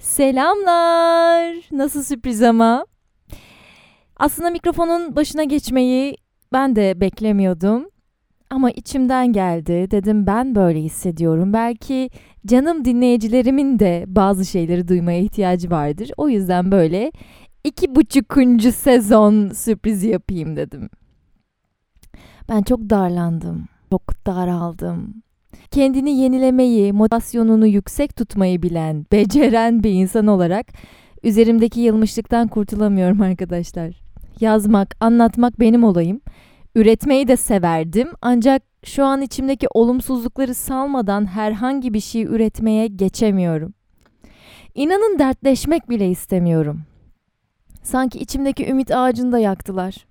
Selamlar. Nasıl sürpriz ama? Aslında mikrofonun başına geçmeyi ben de beklemiyordum. Ama içimden geldi. Dedim ben böyle hissediyorum. Belki canım dinleyicilerimin de bazı şeyleri duymaya ihtiyacı vardır. O yüzden böyle iki buçukuncu sezon sürprizi yapayım dedim. Ben çok darlandım. Çok daraldım. Kendini yenilemeyi, motivasyonunu yüksek tutmayı bilen, beceren bir insan olarak üzerimdeki yılmışlıktan kurtulamıyorum arkadaşlar. Yazmak, anlatmak benim olayım. Üretmeyi de severdim ancak şu an içimdeki olumsuzlukları salmadan herhangi bir şey üretmeye geçemiyorum. İnanın dertleşmek bile istemiyorum. Sanki içimdeki ümit ağacını da yaktılar.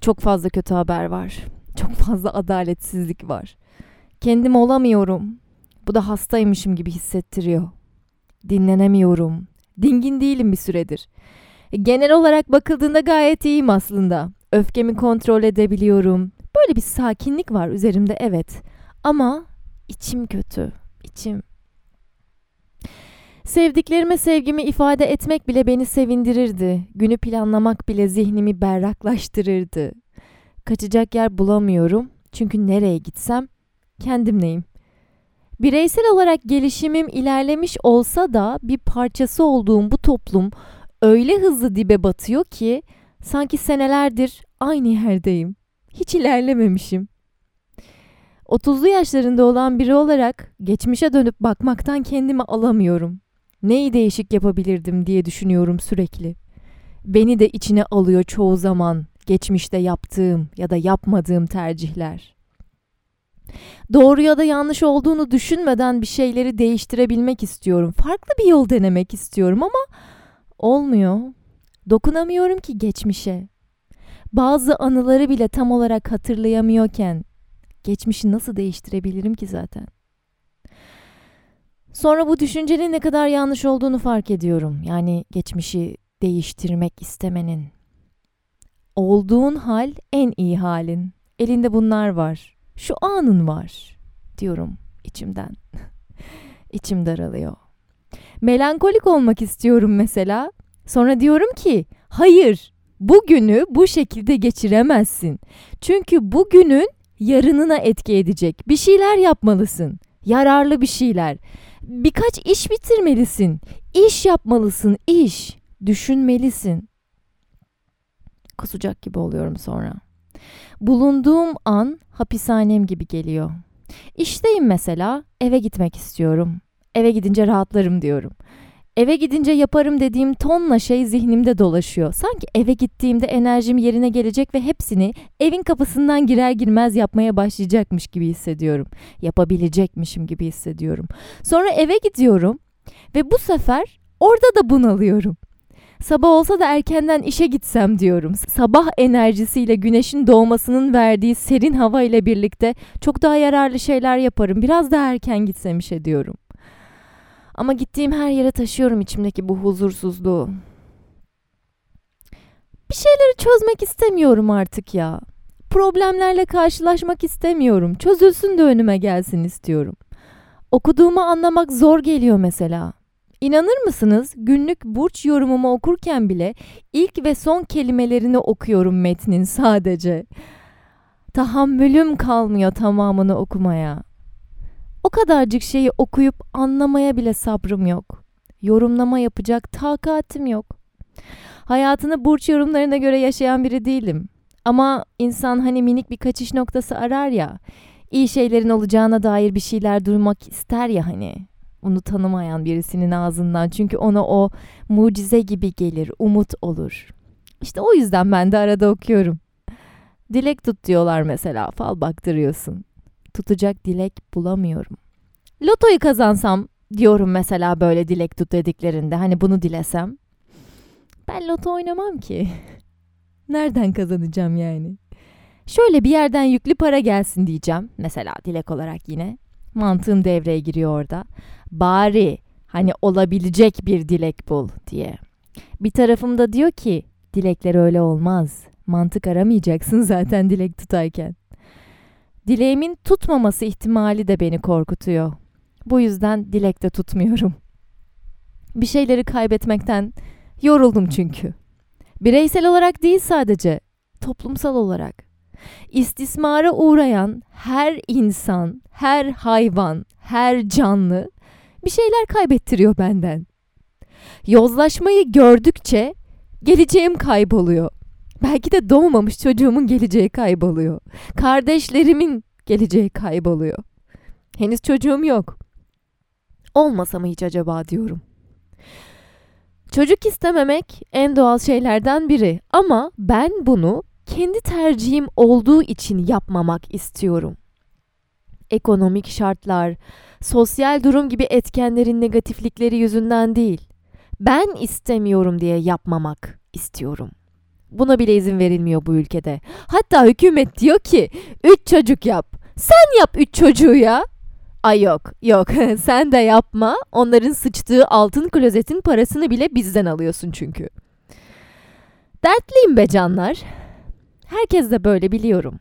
Çok fazla kötü haber var. Çok fazla adaletsizlik var. Kendim olamıyorum. Bu da hastaymışım gibi hissettiriyor. Dinlenemiyorum. Dingin değilim bir süredir. Genel olarak bakıldığında gayet iyiyim aslında. Öfkemi kontrol edebiliyorum. Böyle bir sakinlik var üzerimde evet. Ama içim kötü. İçim. Sevdiklerime sevgimi ifade etmek bile beni sevindirirdi. Günü planlamak bile zihnimi berraklaştırırdı. Kaçacak yer bulamıyorum. Çünkü nereye gitsem kendimleyim. Bireysel olarak gelişimim ilerlemiş olsa da bir parçası olduğum bu toplum öyle hızlı dibe batıyor ki sanki senelerdir aynı yerdeyim. Hiç ilerlememişim. 30'lu yaşlarında olan biri olarak geçmişe dönüp bakmaktan kendimi alamıyorum. Neyi değişik yapabilirdim diye düşünüyorum sürekli. Beni de içine alıyor çoğu zaman geçmişte yaptığım ya da yapmadığım tercihler. Doğru ya da yanlış olduğunu düşünmeden bir şeyleri değiştirebilmek istiyorum. Farklı bir yol denemek istiyorum ama olmuyor. Dokunamıyorum ki geçmişe. Bazı anıları bile tam olarak hatırlayamıyorken geçmişi nasıl değiştirebilirim ki zaten? Sonra bu düşüncenin ne kadar yanlış olduğunu fark ediyorum. Yani geçmişi değiştirmek istemenin. Olduğun hal en iyi halin. Elinde bunlar var. Şu anın var diyorum içimden. İçim daralıyor. Melankolik olmak istiyorum mesela. Sonra diyorum ki hayır bugünü bu şekilde geçiremezsin. Çünkü bugünün yarınına etki edecek. Bir şeyler yapmalısın. Yararlı bir şeyler. Birkaç iş bitirmelisin. İş yapmalısın, iş. Düşünmelisin. Kusacak gibi oluyorum sonra. Bulunduğum an hapishanem gibi geliyor. İşteyim mesela, eve gitmek istiyorum. Eve gidince rahatlarım diyorum. Eve gidince yaparım dediğim tonla şey zihnimde dolaşıyor. Sanki eve gittiğimde enerjim yerine gelecek ve hepsini evin kapısından girer girmez yapmaya başlayacakmış gibi hissediyorum. Yapabilecekmişim gibi hissediyorum. Sonra eve gidiyorum ve bu sefer orada da bunalıyorum. Sabah olsa da erkenden işe gitsem diyorum. Sabah enerjisiyle güneşin doğmasının verdiği serin hava ile birlikte çok daha yararlı şeyler yaparım. Biraz daha erken gitsem işe diyorum. Ama gittiğim her yere taşıyorum içimdeki bu huzursuzluğu. Bir şeyleri çözmek istemiyorum artık ya. Problemlerle karşılaşmak istemiyorum. Çözülsün de önüme gelsin istiyorum. Okuduğumu anlamak zor geliyor mesela. İnanır mısınız günlük burç yorumumu okurken bile ilk ve son kelimelerini okuyorum metnin sadece. Tahammülüm kalmıyor tamamını okumaya. O kadarcık şeyi okuyup anlamaya bile sabrım yok. Yorumlama yapacak takatim yok. Hayatını burç yorumlarına göre yaşayan biri değilim. Ama insan hani minik bir kaçış noktası arar ya. İyi şeylerin olacağına dair bir şeyler duymak ister ya hani. Onu tanımayan birisinin ağzından. Çünkü ona o mucize gibi gelir, umut olur. İşte o yüzden ben de arada okuyorum. Dilek tut diyorlar mesela. Fal baktırıyorsun tutacak dilek bulamıyorum. Lotoyu kazansam diyorum mesela böyle dilek tut dediklerinde hani bunu dilesem. Ben loto oynamam ki. Nereden kazanacağım yani? Şöyle bir yerden yüklü para gelsin diyeceğim. Mesela dilek olarak yine. Mantığım devreye giriyor orada. Bari hani olabilecek bir dilek bul diye. Bir tarafım da diyor ki dilekler öyle olmaz. Mantık aramayacaksın zaten dilek tutarken. Dileğimin tutmaması ihtimali de beni korkutuyor. Bu yüzden dilekte tutmuyorum. Bir şeyleri kaybetmekten yoruldum çünkü. Bireysel olarak değil sadece, toplumsal olarak. İstismara uğrayan her insan, her hayvan, her canlı bir şeyler kaybettiriyor benden. Yozlaşmayı gördükçe geleceğim kayboluyor. Belki de doğmamış çocuğumun geleceği kayboluyor. Kardeşlerimin geleceği kayboluyor. Henüz çocuğum yok. Olmasa mı hiç acaba diyorum. Çocuk istememek en doğal şeylerden biri ama ben bunu kendi tercihim olduğu için yapmamak istiyorum. Ekonomik şartlar, sosyal durum gibi etkenlerin negatiflikleri yüzünden değil. Ben istemiyorum diye yapmamak istiyorum. Buna bile izin verilmiyor bu ülkede. Hatta hükümet diyor ki üç çocuk yap. Sen yap üç çocuğu ya. Ay yok yok sen de yapma. Onların sıçtığı altın klozetin parasını bile bizden alıyorsun çünkü. Dertliyim be canlar. Herkes de böyle biliyorum.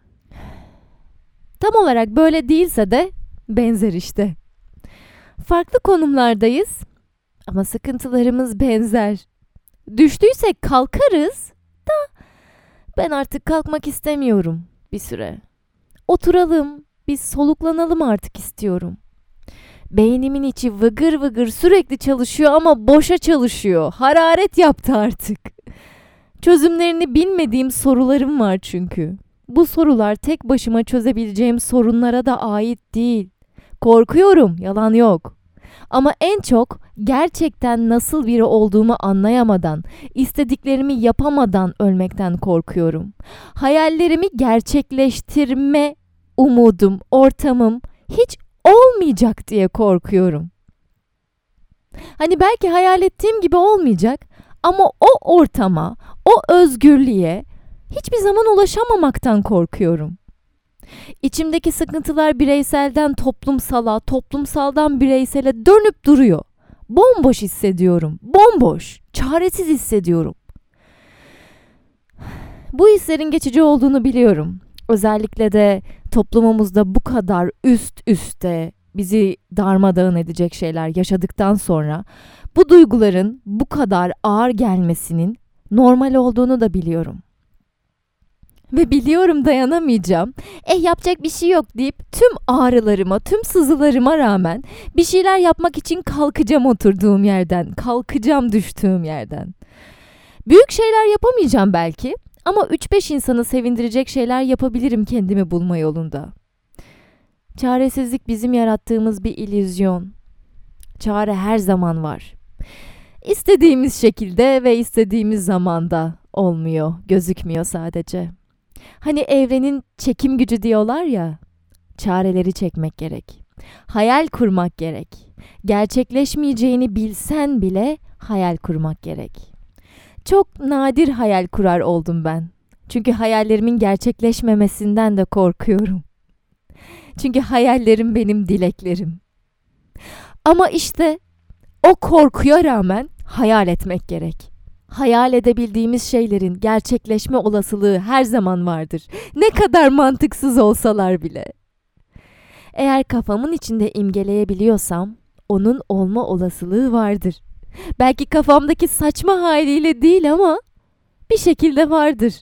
Tam olarak böyle değilse de benzer işte. Farklı konumlardayız ama sıkıntılarımız benzer. Düştüysek kalkarız da ben artık kalkmak istemiyorum bir süre. Oturalım, biz soluklanalım artık istiyorum. Beynimin içi vıgır vıgır sürekli çalışıyor ama boşa çalışıyor. Hararet yaptı artık. Çözümlerini bilmediğim sorularım var çünkü. Bu sorular tek başıma çözebileceğim sorunlara da ait değil. Korkuyorum, yalan yok. Ama en çok gerçekten nasıl biri olduğumu anlayamadan, istediklerimi yapamadan ölmekten korkuyorum. Hayallerimi gerçekleştirme umudum, ortamım hiç olmayacak diye korkuyorum. Hani belki hayal ettiğim gibi olmayacak ama o ortama, o özgürlüğe hiçbir zaman ulaşamamaktan korkuyorum. İçimdeki sıkıntılar bireyselden toplumsala, toplumsaldan bireysele dönüp duruyor. Bomboş hissediyorum. Bomboş, çaresiz hissediyorum. Bu hislerin geçici olduğunu biliyorum. Özellikle de toplumumuzda bu kadar üst üste bizi darmadağın edecek şeyler yaşadıktan sonra bu duyguların bu kadar ağır gelmesinin normal olduğunu da biliyorum. Ve biliyorum dayanamayacağım. Eh yapacak bir şey yok deyip tüm ağrılarıma, tüm sızılarıma rağmen bir şeyler yapmak için kalkacağım oturduğum yerden, kalkacağım düştüğüm yerden. Büyük şeyler yapamayacağım belki ama 3-5 insanı sevindirecek şeyler yapabilirim kendimi bulma yolunda. Çaresizlik bizim yarattığımız bir illüzyon. Çare her zaman var. İstediğimiz şekilde ve istediğimiz zamanda olmuyor, gözükmüyor sadece. Hani evrenin çekim gücü diyorlar ya, çareleri çekmek gerek. Hayal kurmak gerek. Gerçekleşmeyeceğini bilsen bile hayal kurmak gerek. Çok nadir hayal kurar oldum ben. Çünkü hayallerimin gerçekleşmemesinden de korkuyorum. Çünkü hayallerim benim dileklerim. Ama işte o korkuya rağmen hayal etmek gerek. Hayal edebildiğimiz şeylerin gerçekleşme olasılığı her zaman vardır. Ne kadar mantıksız olsalar bile. Eğer kafamın içinde imgeleyebiliyorsam onun olma olasılığı vardır. Belki kafamdaki saçma haliyle değil ama bir şekilde vardır.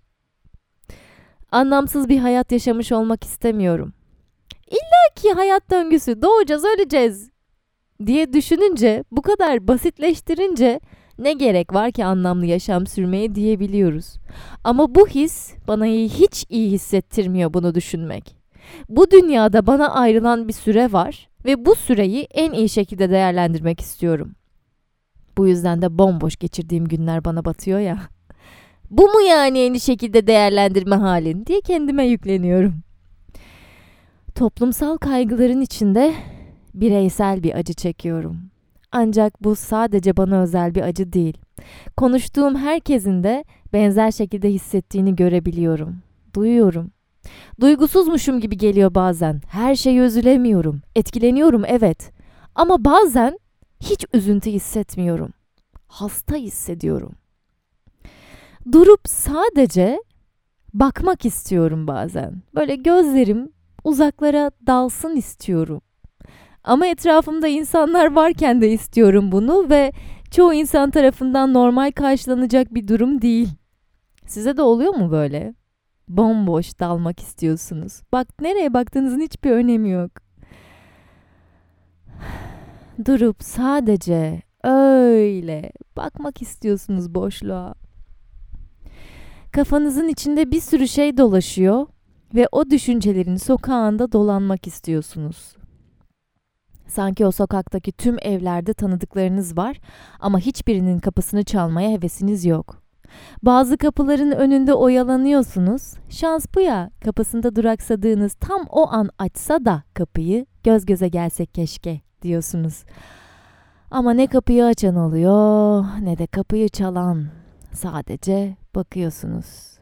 Anlamsız bir hayat yaşamış olmak istemiyorum. İlla ki hayat döngüsü doğacağız öleceğiz diye düşününce bu kadar basitleştirince ne gerek var ki anlamlı yaşam sürmeye diyebiliyoruz. Ama bu his bana hiç iyi hissettirmiyor bunu düşünmek. Bu dünyada bana ayrılan bir süre var ve bu süreyi en iyi şekilde değerlendirmek istiyorum. Bu yüzden de bomboş geçirdiğim günler bana batıyor ya. Bu mu yani en iyi şekilde değerlendirme halin diye kendime yükleniyorum. Toplumsal kaygıların içinde bireysel bir acı çekiyorum. Ancak bu sadece bana özel bir acı değil. Konuştuğum herkesin de benzer şekilde hissettiğini görebiliyorum. Duyuyorum. Duygusuzmuşum gibi geliyor bazen. Her şeyi üzülemiyorum. Etkileniyorum evet. Ama bazen hiç üzüntü hissetmiyorum. Hasta hissediyorum. Durup sadece bakmak istiyorum bazen. Böyle gözlerim uzaklara dalsın istiyorum. Ama etrafımda insanlar varken de istiyorum bunu ve çoğu insan tarafından normal karşılanacak bir durum değil. Size de oluyor mu böyle? Bomboş dalmak istiyorsunuz. Bak nereye baktığınızın hiçbir önemi yok. Durup sadece öyle bakmak istiyorsunuz boşluğa. Kafanızın içinde bir sürü şey dolaşıyor ve o düşüncelerin sokağında dolanmak istiyorsunuz. Sanki o sokaktaki tüm evlerde tanıdıklarınız var ama hiçbirinin kapısını çalmaya hevesiniz yok. Bazı kapıların önünde oyalanıyorsunuz. Şans bu ya, kapısında duraksadığınız tam o an açsa da kapıyı göz göze gelsek keşke diyorsunuz. Ama ne kapıyı açan oluyor ne de kapıyı çalan. Sadece bakıyorsunuz.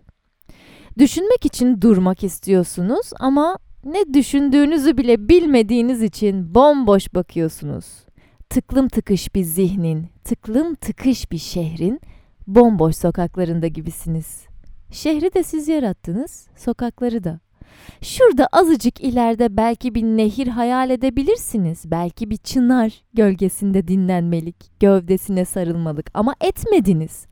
Düşünmek için durmak istiyorsunuz ama ne düşündüğünüzü bile bilmediğiniz için bomboş bakıyorsunuz. Tıklım tıkış bir zihnin, tıklım tıkış bir şehrin bomboş sokaklarında gibisiniz. Şehri de siz yarattınız, sokakları da. Şurada azıcık ileride belki bir nehir hayal edebilirsiniz. Belki bir çınar gölgesinde dinlenmelik, gövdesine sarılmalık ama etmediniz.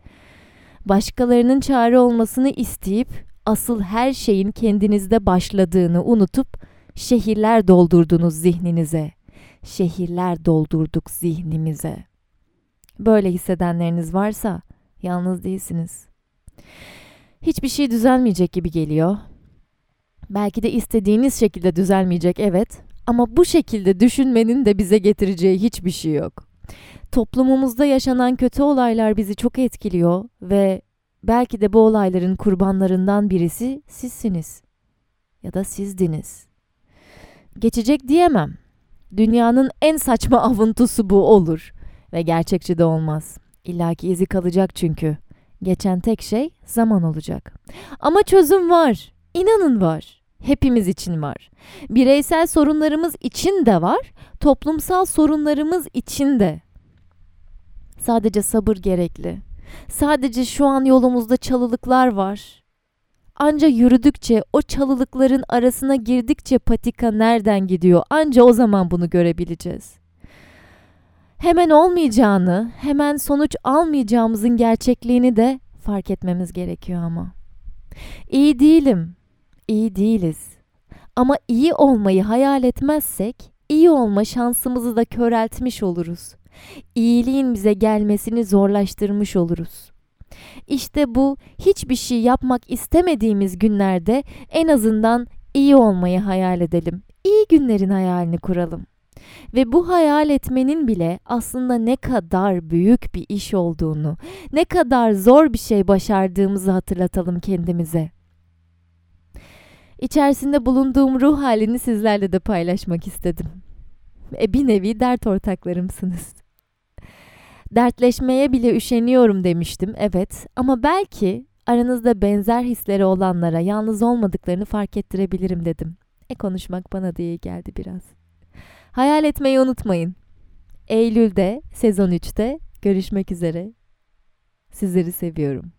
Başkalarının çare olmasını isteyip asıl her şeyin kendinizde başladığını unutup şehirler doldurdunuz zihninize. Şehirler doldurduk zihnimize. Böyle hissedenleriniz varsa yalnız değilsiniz. Hiçbir şey düzelmeyecek gibi geliyor. Belki de istediğiniz şekilde düzelmeyecek evet ama bu şekilde düşünmenin de bize getireceği hiçbir şey yok. Toplumumuzda yaşanan kötü olaylar bizi çok etkiliyor ve belki de bu olayların kurbanlarından birisi sizsiniz ya da sizdiniz. Geçecek diyemem. Dünyanın en saçma avuntusu bu olur ve gerçekçi de olmaz. İlla ki izi kalacak çünkü. Geçen tek şey zaman olacak. Ama çözüm var. İnanın var. Hepimiz için var. Bireysel sorunlarımız için de var, toplumsal sorunlarımız için de. Sadece sabır gerekli. Sadece şu an yolumuzda çalılıklar var. Anca yürüdükçe, o çalılıkların arasına girdikçe patika nereden gidiyor? Anca o zaman bunu görebileceğiz. Hemen olmayacağını, hemen sonuç almayacağımızın gerçekliğini de fark etmemiz gerekiyor ama. İyi değilim, iyi değiliz. Ama iyi olmayı hayal etmezsek, iyi olma şansımızı da köreltmiş oluruz. İyiliğin bize gelmesini zorlaştırmış oluruz. İşte bu hiçbir şey yapmak istemediğimiz günlerde en azından iyi olmayı hayal edelim. İyi günlerin hayalini kuralım. Ve bu hayal etmenin bile aslında ne kadar büyük bir iş olduğunu, ne kadar zor bir şey başardığımızı hatırlatalım kendimize. İçerisinde bulunduğum ruh halini sizlerle de paylaşmak istedim. E bir nevi dert ortaklarımsınız. Dertleşmeye bile üşeniyorum demiştim, evet. Ama belki aranızda benzer hisleri olanlara yalnız olmadıklarını fark ettirebilirim dedim. E konuşmak bana da iyi geldi biraz. Hayal etmeyi unutmayın. Eylül'de, sezon 3'te görüşmek üzere. Sizleri seviyorum.